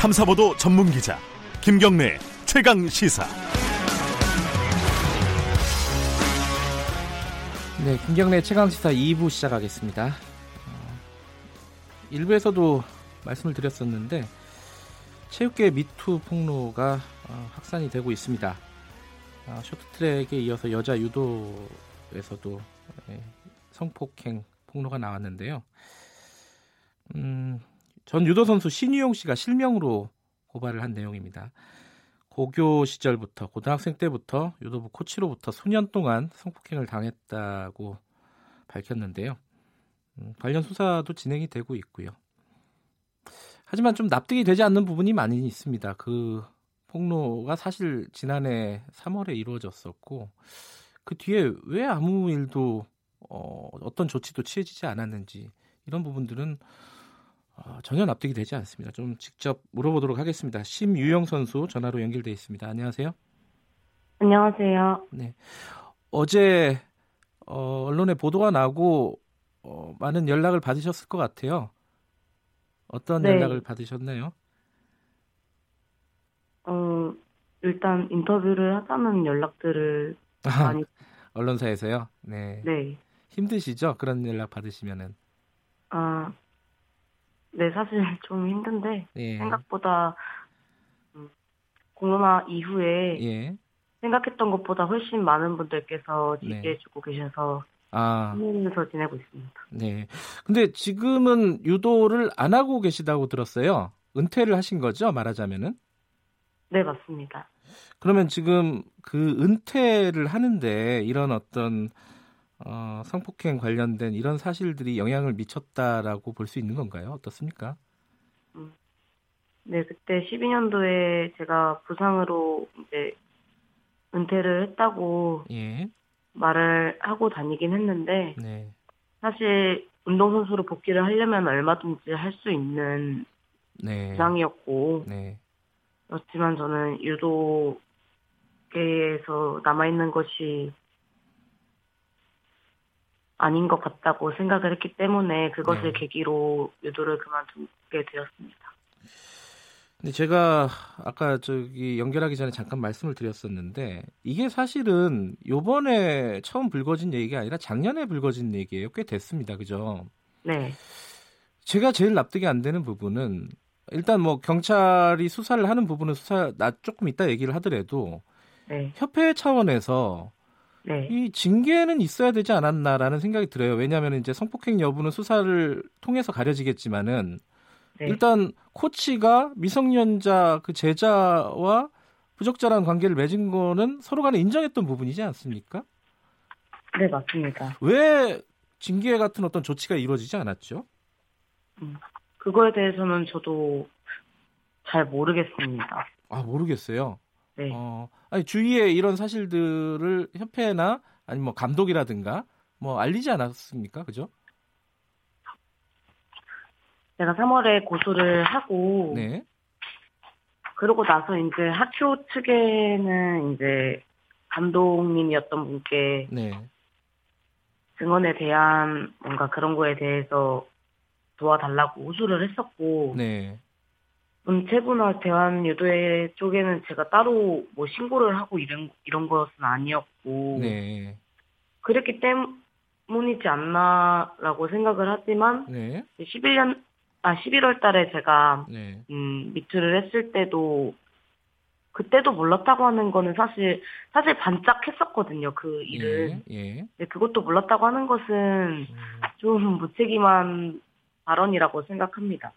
탐사보도 전문 기자 김경래 최강 시사. 네, 김경래 최강 시사 2부 시작하겠습니다. 1부에서도 말씀을 드렸었는데 체육계 미투 폭로가 어, 확산이 되고 있습니다. 아, 쇼트트랙에 이어서 여자 유도에서도 예, 성폭행 폭로가 나왔는데요. 음, 전 유도 선수 신유용 씨가 실명으로 고발을 한 내용입니다. 고교 시절부터 고등학생 때부터 유도부 코치로부터 수년 동안 성폭행을 당했다고 밝혔는데요. 음, 관련 수사도 진행이 되고 있고요. 하지만 좀 납득이 되지 않는 부분이 많이 있습니다. 그 폭로가 사실 지난해 3월에 이루어졌었고 그 뒤에 왜 아무 일도 어, 어떤 조치도 취해지지 않았는지 이런 부분들은 어, 전혀 납득이 되지 않습니다. 좀 직접 물어보도록 하겠습니다. 심유영 선수 전화로 연결돼 있습니다. 안녕하세요. 안녕하세요. 네. 어제 어, 언론에 보도가 나고 어, 많은 연락을 받으셨을 것 같아요. 어떤 네. 연락을 받으셨나요? 어, 일단 인터뷰를 하자는 연락들을 많이, 언론사에서요. 네. 네. 힘드시죠? 그런 연락 받으시면은. 아, 네, 사실 좀 힘든데, 예. 생각보다, 음, 코로나 이후에 예. 생각했던 것보다 훨씬 많은 분들께서 네. 지지해주고 계셔서 아, 힘내면서 지내고 있습니다. 네. 근데 지금은 유도를 안 하고 계시다고 들었어요. 은퇴를 하신 거죠? 말하자면은. 네, 맞습니다. 그러면 지금 그 은퇴를 하는데 이런 어떤 어, 성폭행 관련된 이런 사실들이 영향을 미쳤다라고 볼 수 있는 건가요? 어떻습니까? 네, 그때 12년도에 제가 부상으로 이제 은퇴를 했다고 예. 말을 하고 다니긴 했는데, 네. 사실 운동선수로 복귀를 하려면 얼마든지 할 수 있는 네. 부상이었고 네. 그렇지만 저는 유도계에서 남아있는 것이 아닌 것 같다고 생각을 했기 때문에 그것을 네. 계기로 유도를 그만두게 되었습니다. 근데 제가 아까 저기 연결하기 전에 잠깐 말씀을 드렸었는데 이게 사실은 요번에 처음 불거진 얘기가 아니라 작년에 불거진 얘기예요. 꽤 됐습니다. 그죠? 네, 제가 제일 납득이 안 되는 부분은 일단 뭐 경찰이 수사를 하는 부분은 수사 나 조금 이따 얘기를 하더라도 네, 협회 차원에서 네, 이 징계는 있어야 되지 않았나라는 생각이 들어요. 왜냐하면 이제 성폭행 여부는 수사를 통해서 가려지겠지만은 네. 일단 코치가 미성년자 그 제자와 부적절한 관계를 맺은 거는 서로 간에 인정했던 부분이지 않습니까? 네, 맞습니다. 왜 징계 같은 어떤 조치가 이루어지지 않았죠? 그거에 대해서는 저도 잘 모르겠습니다. 아 모르겠어요. 네, 어, 아니 주위에 이런 사실들을 협회나 아니 뭐 감독이라든가 뭐 알리지 않았습니까? 그죠? 제가 3월에 고소를 하고 네. 그러고 나서 이제 학교 측에는 이제 감독님이었던 분께 네. 증언에 대한 뭔가 그런 거에 대해서 도와달라고 호소를 했었고 네. 문체부나 대한 유도회 쪽에는 제가 따로 뭐 신고를 하고 이런 이런 것은 아니었고 네. 그랬기 때문이지 않나라고 생각을 하지만 네. 11년 아 11월 달에 제가 네. 음 미투를 했을 때도 그때도 몰랐다고 하는 거는 사실 사실 반짝했었거든요 그 일을 예. 예. 그것도 몰랐다고 하는 것은 음, 좀 무책임한 발언이라고 생각합니다.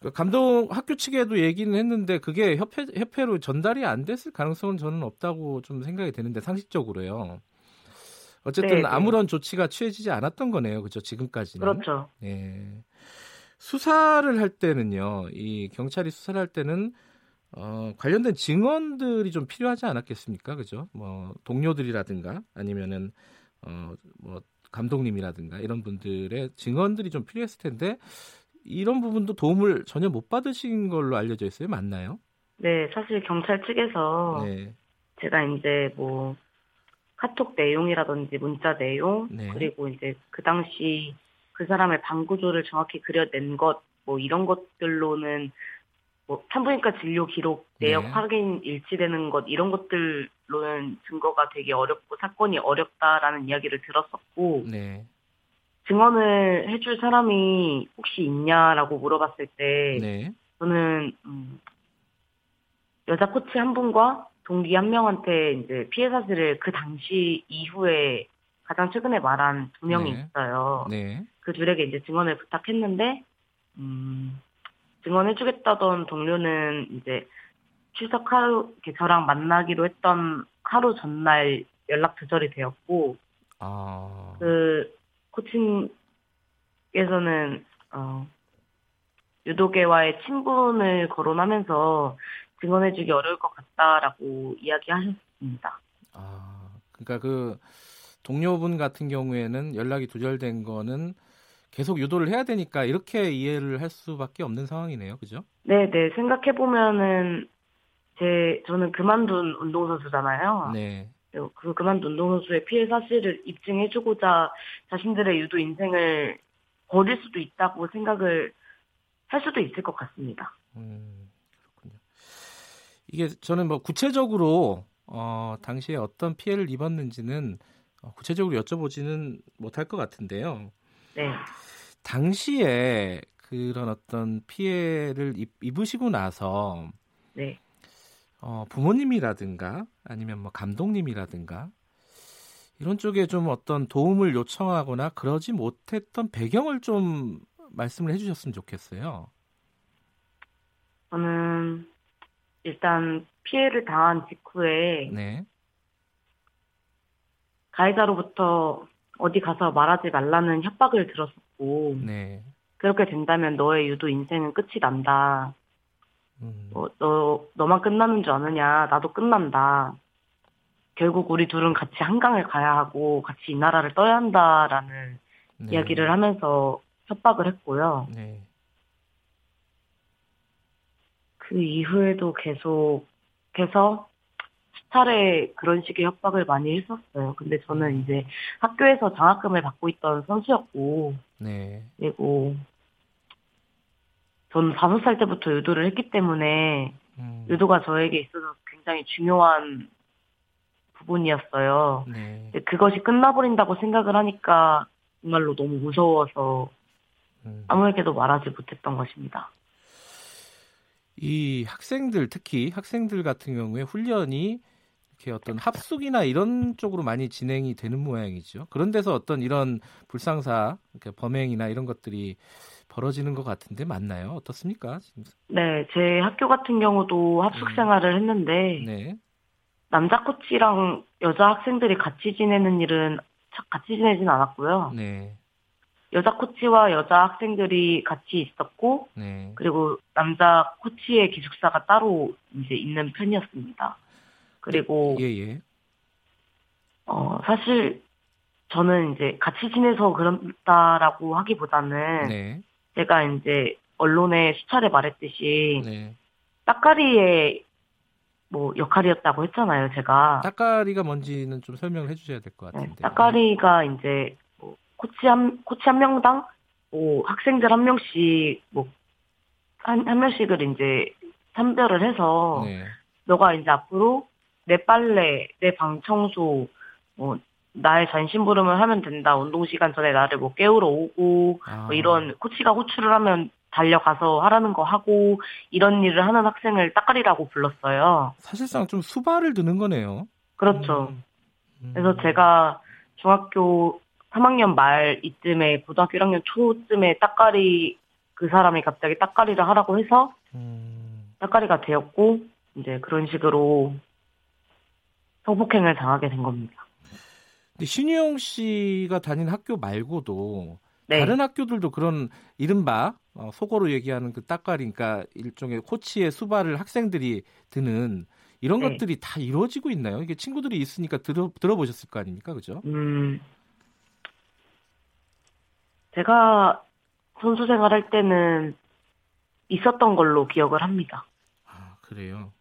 그 감독 학교 측에도 얘기는 했는데 그게 협회 협회로 전달이 안 됐을 가능성은 저는 없다고 좀 생각이 되는데 상식적으로요. 어쨌든 네, 네. 아무런 조치가 취해지지 않았던 거네요. 그죠? 지금까지는. 그렇죠. 예. 수사를 할 때는요, 이 경찰이 수사를 할 때는 어, 관련된 증언들이 좀 필요하지 않았겠습니까? 그죠? 뭐 동료들이라든가 아니면은 어, 뭐 감독님이라든가 이런 분들의 증언들이 좀 필요했을 텐데 이런 부분도 도움을 전혀 못 받으신 걸로 알려져 있어요. 맞나요? 네, 사실 경찰 측에서 네. 제가 이제 뭐 카톡 내용이라든지 문자 내용 네. 그리고 이제 그 당시 그 사람의 방구조를 정확히 그려낸 것 뭐 이런 것들로는 뭐 산부인과 진료 기록 내역 네. 확인 일치되는 것 이런 것들로는 증거가 되게 어렵고 사건이 어렵다라는 이야기를 들었었고 네. 증언을 해줄 사람이 혹시 있냐라고 물어봤을 때 네. 저는 음, 여자 코치 한 분과 동기 한 명한테 이제 피해 사실을 그 당시 이후에 가장 최근에 말한 두 명이 네. 있어요. 네. 그 둘에게 이제 증언을 부탁했는데 음, 증언해주겠다던 동료는 이제 출석 하루 저랑 만나기로 했던 하루 전날 연락 두절이 되었고 아. 그 코칭에서는 어, 유도계와의 친분을 거론하면서 증언해주기 어려울 것 같다라고 이야기하셨습니다. 아. 그러니까 그 동료분 같은 경우에는 연락이 두절된 거는 계속 유도를 해야 되니까 이렇게 이해를 할 수밖에 없는 상황이네요. 그죠? 네, 네 생각해 보면은 제 저는 그만둔 운동선수잖아요. 네. 그 그만둔 운동선수의 피해 사실을 입증해주고자 자신들의 유도 인생을 버릴 수도 있다고 생각을 할 수도 있을 것 같습니다. 음, 그렇군요. 이게 저는 뭐 구체적으로 어, 당시에 어떤 피해를 입었는지는 어, 구체적으로 여쭤보지는 못할 것 같은데요. 네, 당시에 그런 어떤 피해를 입, 입으시고 나서 네. 어, 부모님이라든가 아니면 뭐 감독님이라든가 이런 쪽에 좀 어떤 도움을 요청하거나 그러지 못했던 배경을 좀 말씀을 해주셨으면 좋겠어요. 저는 일단 피해를 당한 직후에 네, 가해자로부터 어디 가서 말하지 말라는 협박을 들었었고 네, 그렇게 된다면 너의 유도 인생은 끝이 난다. 음, 뭐, 너 너만 끝나는 줄 아느냐? 나도 끝난다. 결국 우리 둘은 같이 한강을 가야 하고 같이 이 나라를 떠야 한다라는 네, 이야기를 하면서 협박을 했고요. 네, 그 이후에도 계속해서 수차례 그런 식의 협박을 많이 했었어요. 근데 저는 이제 학교에서 장학금을 받고 있던 선수였고, 네, 그리고 저는 다섯 살 때부터 유도를 했기 때문에 음, 유도가 저에게 있어서 굉장히 중요한 부분이었어요. 네, 그것이 끝나버린다고 생각을 하니까 정말로 너무 무서워서 음. 아무에게도 말하지 못했던 것입니다. 이 학생들 특히 학생들 같은 경우에 훈련이 이렇게 어떤 합숙이나 이런 쪽으로 많이 진행이 되는 모양이죠. 그런 데서 어떤 이런 불상사, 범행이나 이런 것들이 벌어지는 것 같은데 맞나요? 어떻습니까? 지금? 네, 제 학교 같은 경우도 합숙 음. 생활을 했는데 네, 남자 코치랑 여자 학생들이 같이 지내는 일은 차- 같이 지내진 않았고요. 네, 여자 코치와 여자 학생들이 같이 있었고 네. 그리고 남자 코치의 기숙사가 따로 이제 있는 편이었습니다. 그리고 예, 예. 어 사실 저는 이제 같이 지내서 그런다라고 하기보다는 네, 제가 이제 언론에 수차례 말했듯이 네. 따까리의 뭐 역할이었다고 했잖아요, 제가. 따까리가 뭔지는 좀 설명을 해주셔야 될것 네, 같은데. 따까리가 이제 뭐 코치 한 코치 한 명당 뭐 학생들 한 명씩 뭐한한 명씩을 이제 선별을 해서 네, 너가 이제 앞으로 내 빨래, 내 방 청소, 뭐 나의 전신부름을 하면 된다. 운동 시간 전에 나를 뭐 깨우러 오고 아, 뭐 이런 코치가 호출을 하면 달려가서 하라는 거 하고 이런 일을 하는 학생을 따까리라고 불렀어요. 사실상 좀 수발을 드는 거네요. 그렇죠. 음, 음. 그래서 제가 중학교 3학년 말 이쯤에 고등학교 1학년 초쯤에 따까리 그 사람이 갑자기 따까리를 하라고 해서 음, 따까리가 되었고 이제 그런 식으로 성폭행을 당하게 된 겁니다. 근데 신유영 씨가 다닌 학교 말고도 네. 다른 학교들도 그런 이른바 어, 속어로 얘기하는 그 따까리, 그러니까 일종의 코치의 수발을 학생들이 드는 이런 네. 것들이 다 이루어지고 있나요? 이게 친구들이 있으니까 들어 들어보셨을 거 아닙니까, 그죠? 음, 제가 선수 생활할 때는 있었던 걸로 기억을 합니다. 아 그래요.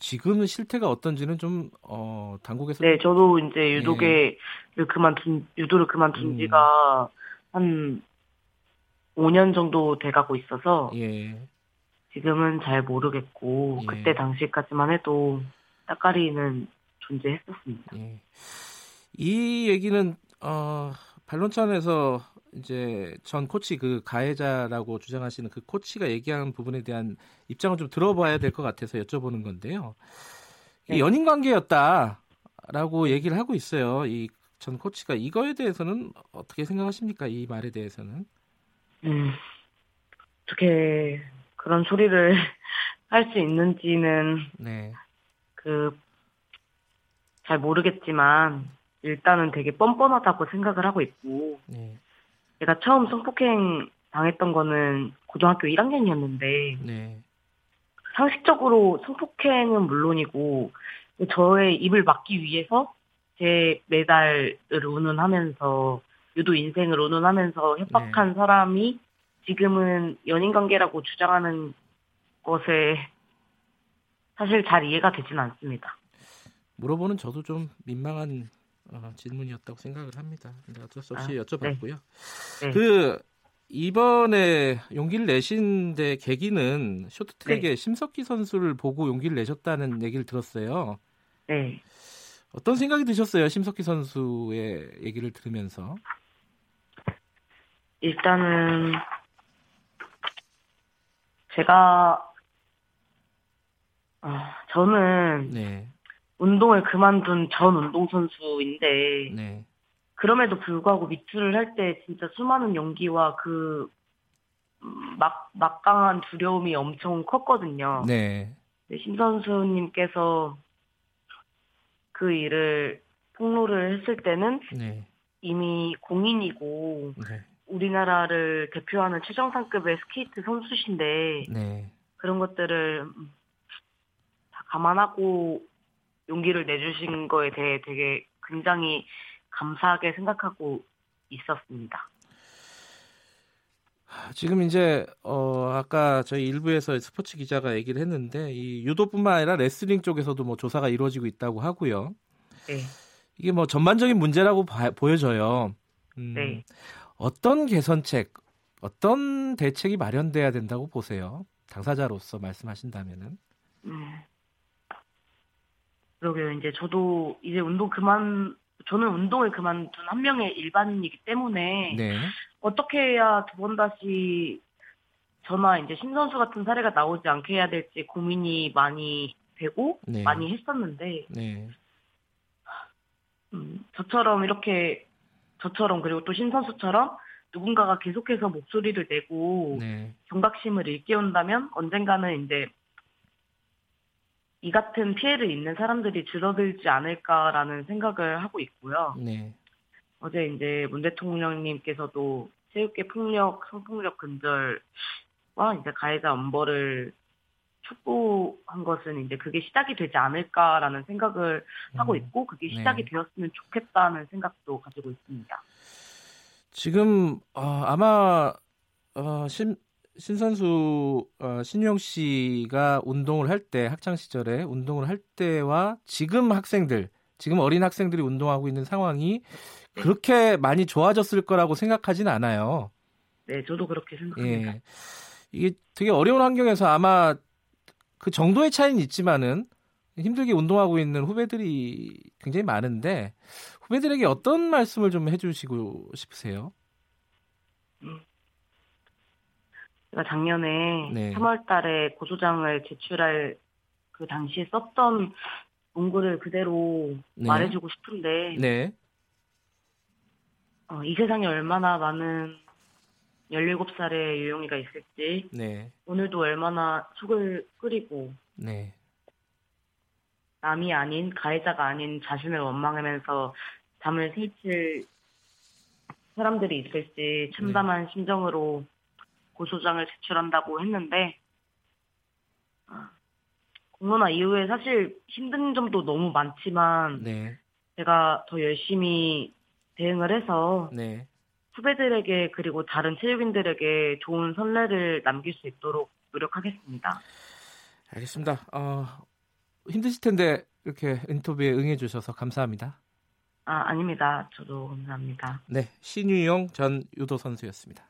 지금은 실태가 어떤지는 좀 어, 당국에서 네, 저도 이제 유도계를 그만둔, 유도를 그만둔 음. 지가 한 5년 정도 돼가고 있어서, 예, 지금은 잘 모르겠고 예. 그때 당시까지만 해도 따까리는 존재했었습니다. 예. 이 얘기는 어, 반론찬에서 이제 전 코치 그 가해자라고 주장하시는 그 코치가 얘기한 부분에 대한 입장을 좀 들어봐야 될 것 같아서 여쭤보는 건데요. 이 네. 연인 관계였다라고 얘기를 하고 있어요. 이 전 코치가 이거에 대해서는 어떻게 생각하십니까? 이 말에 대해서는? 음, 어떻게 그런 소리를 할 수 있는지는 네, 그잘 모르겠지만 일단은 되게 뻔뻔하다고 생각을 하고 있고 네, 제가 처음 성폭행 당했던 거는 고등학교 1학년이었는데 네, 상식적으로 성폭행은 물론이고 저의 입을 막기 위해서 제 메달을 운운하면서 유도 인생을 운운하면서 협박한 사람이 지금은 연인 관계라고 주장하는 것에 사실 잘 이해가 되진 않습니다. 물어보는 저도 좀 민망한 어, 질문이었다고 생각을 합니다. 근데 어쩔 수 없이 아, 여쭤봤고요. 네. 그 이번에 용기를 내신 데 계기는 쇼트트랙에 네. 심석희 선수를 보고 용기를 내셨다는 얘기를 들었어요. 네. 어떤 생각이 드셨어요? 심석희 선수의 얘기를 들으면서. 일단은 제가 아, 저는 네, 운동을 그만둔 전 운동선수인데 네, 그럼에도 불구하고 미투를 할 때 진짜 수많은 용기와 그 음, 막, 막강한 두려움이 엄청 컸거든요. 네, 네, 심 선수님께서 그 일을 폭로를 했을 때는 네, 이미 공인이고 네, 우리나라를 대표하는 최정상급의 스케이트 선수신데 네. 그런 것들을 음, 다 감안하고 용기를 내주신 거에 대해 되게 굉장히 감사하게 생각하고 있었습니다. 지금 이제 어 아까 저희 일부에서 스포츠 기자가 얘기를 했는데 이 유도뿐만 아니라 레슬링 쪽에서도 뭐 조사가 이루어지고 있다고 하고요. 네. 이게 뭐 전반적인 문제라고 봐- 보여져요. 음, 네. 어떤 개선책, 어떤 대책이 마련돼야 된다고 보세요? 당사자로서 말씀하신다면은. 음. 그러게요. 이제 저도 이제 운동 그만, 저는 운동을 그만둔 한 명의 일반인이기 때문에 네, 어떻게 해야 두 번 다시 저나 이제 신선수 같은 사례가 나오지 않게 해야 될지 고민이 많이 되고 네. 많이 했었는데 네, 음, 저처럼 이렇게 저처럼 그리고 또 신선수처럼 누군가가 계속해서 목소리를 내고 네, 경각심을 일깨운다면 언젠가는 이제 이 같은 피해를 입는 사람들이 줄어들지 않을까라는 생각을 하고 있고요. 네, 어제 이제 문 대통령님께서도 체육계 폭력, 성폭력 근절과 이제 가해자 엄벌을 촉구한 것은 이제 그게 시작이 되지 않을까라는 생각을 하고 음, 있고 그게 네. 시작이 되었으면 좋겠다는 생각도 가지고 있습니다. 지금 어, 아마 어, 신, 신 선수 어, 신용 씨가 운동을 할 때 학창 시절에 운동을 할 때와 지금 학생들 지금 어린 학생들이 운동하고 있는 상황이 그렇게 많이 좋아졌을 거라고 생각하진 않아요. 네, 저도 그렇게 생각합니다. 예. 이게 되게 어려운 환경에서 아마 그 정도의 차이는 있지만은 힘들게 운동하고 있는 후배들이 굉장히 많은데 후배들에게 어떤 말씀을 좀 해주시고 싶으세요? 제가 작년에 네. 3월 달에 고소장을 제출할 그 당시에 썼던 문구를 그대로 네. 말해주고 싶은데 네, 어, 이 세상에 얼마나 많은 17살의 유용이가 있을지 네, 오늘도 얼마나 속을 끓이고 네, 남이 아닌 가해자가 아닌 자신을 원망하면서 잠을 설칠 사람들이 있을지 참담한 심정으로 고소장을 제출한다고 했는데 아, 공론화 이후에 사실 힘든 점도 너무 많지만 네, 제가 더 열심히 대응을 해서 네. 후배들에게 그리고 다른 체육인들에게 좋은 선례를 남길 수 있도록 노력하겠습니다. 알겠습니다. 어, 힘드실 텐데 이렇게 인터뷰에 응해주셔서 감사합니다. 아, 아닙니다. 저도 감사합니다. 네, 신유용 전 유도 선수였습니다.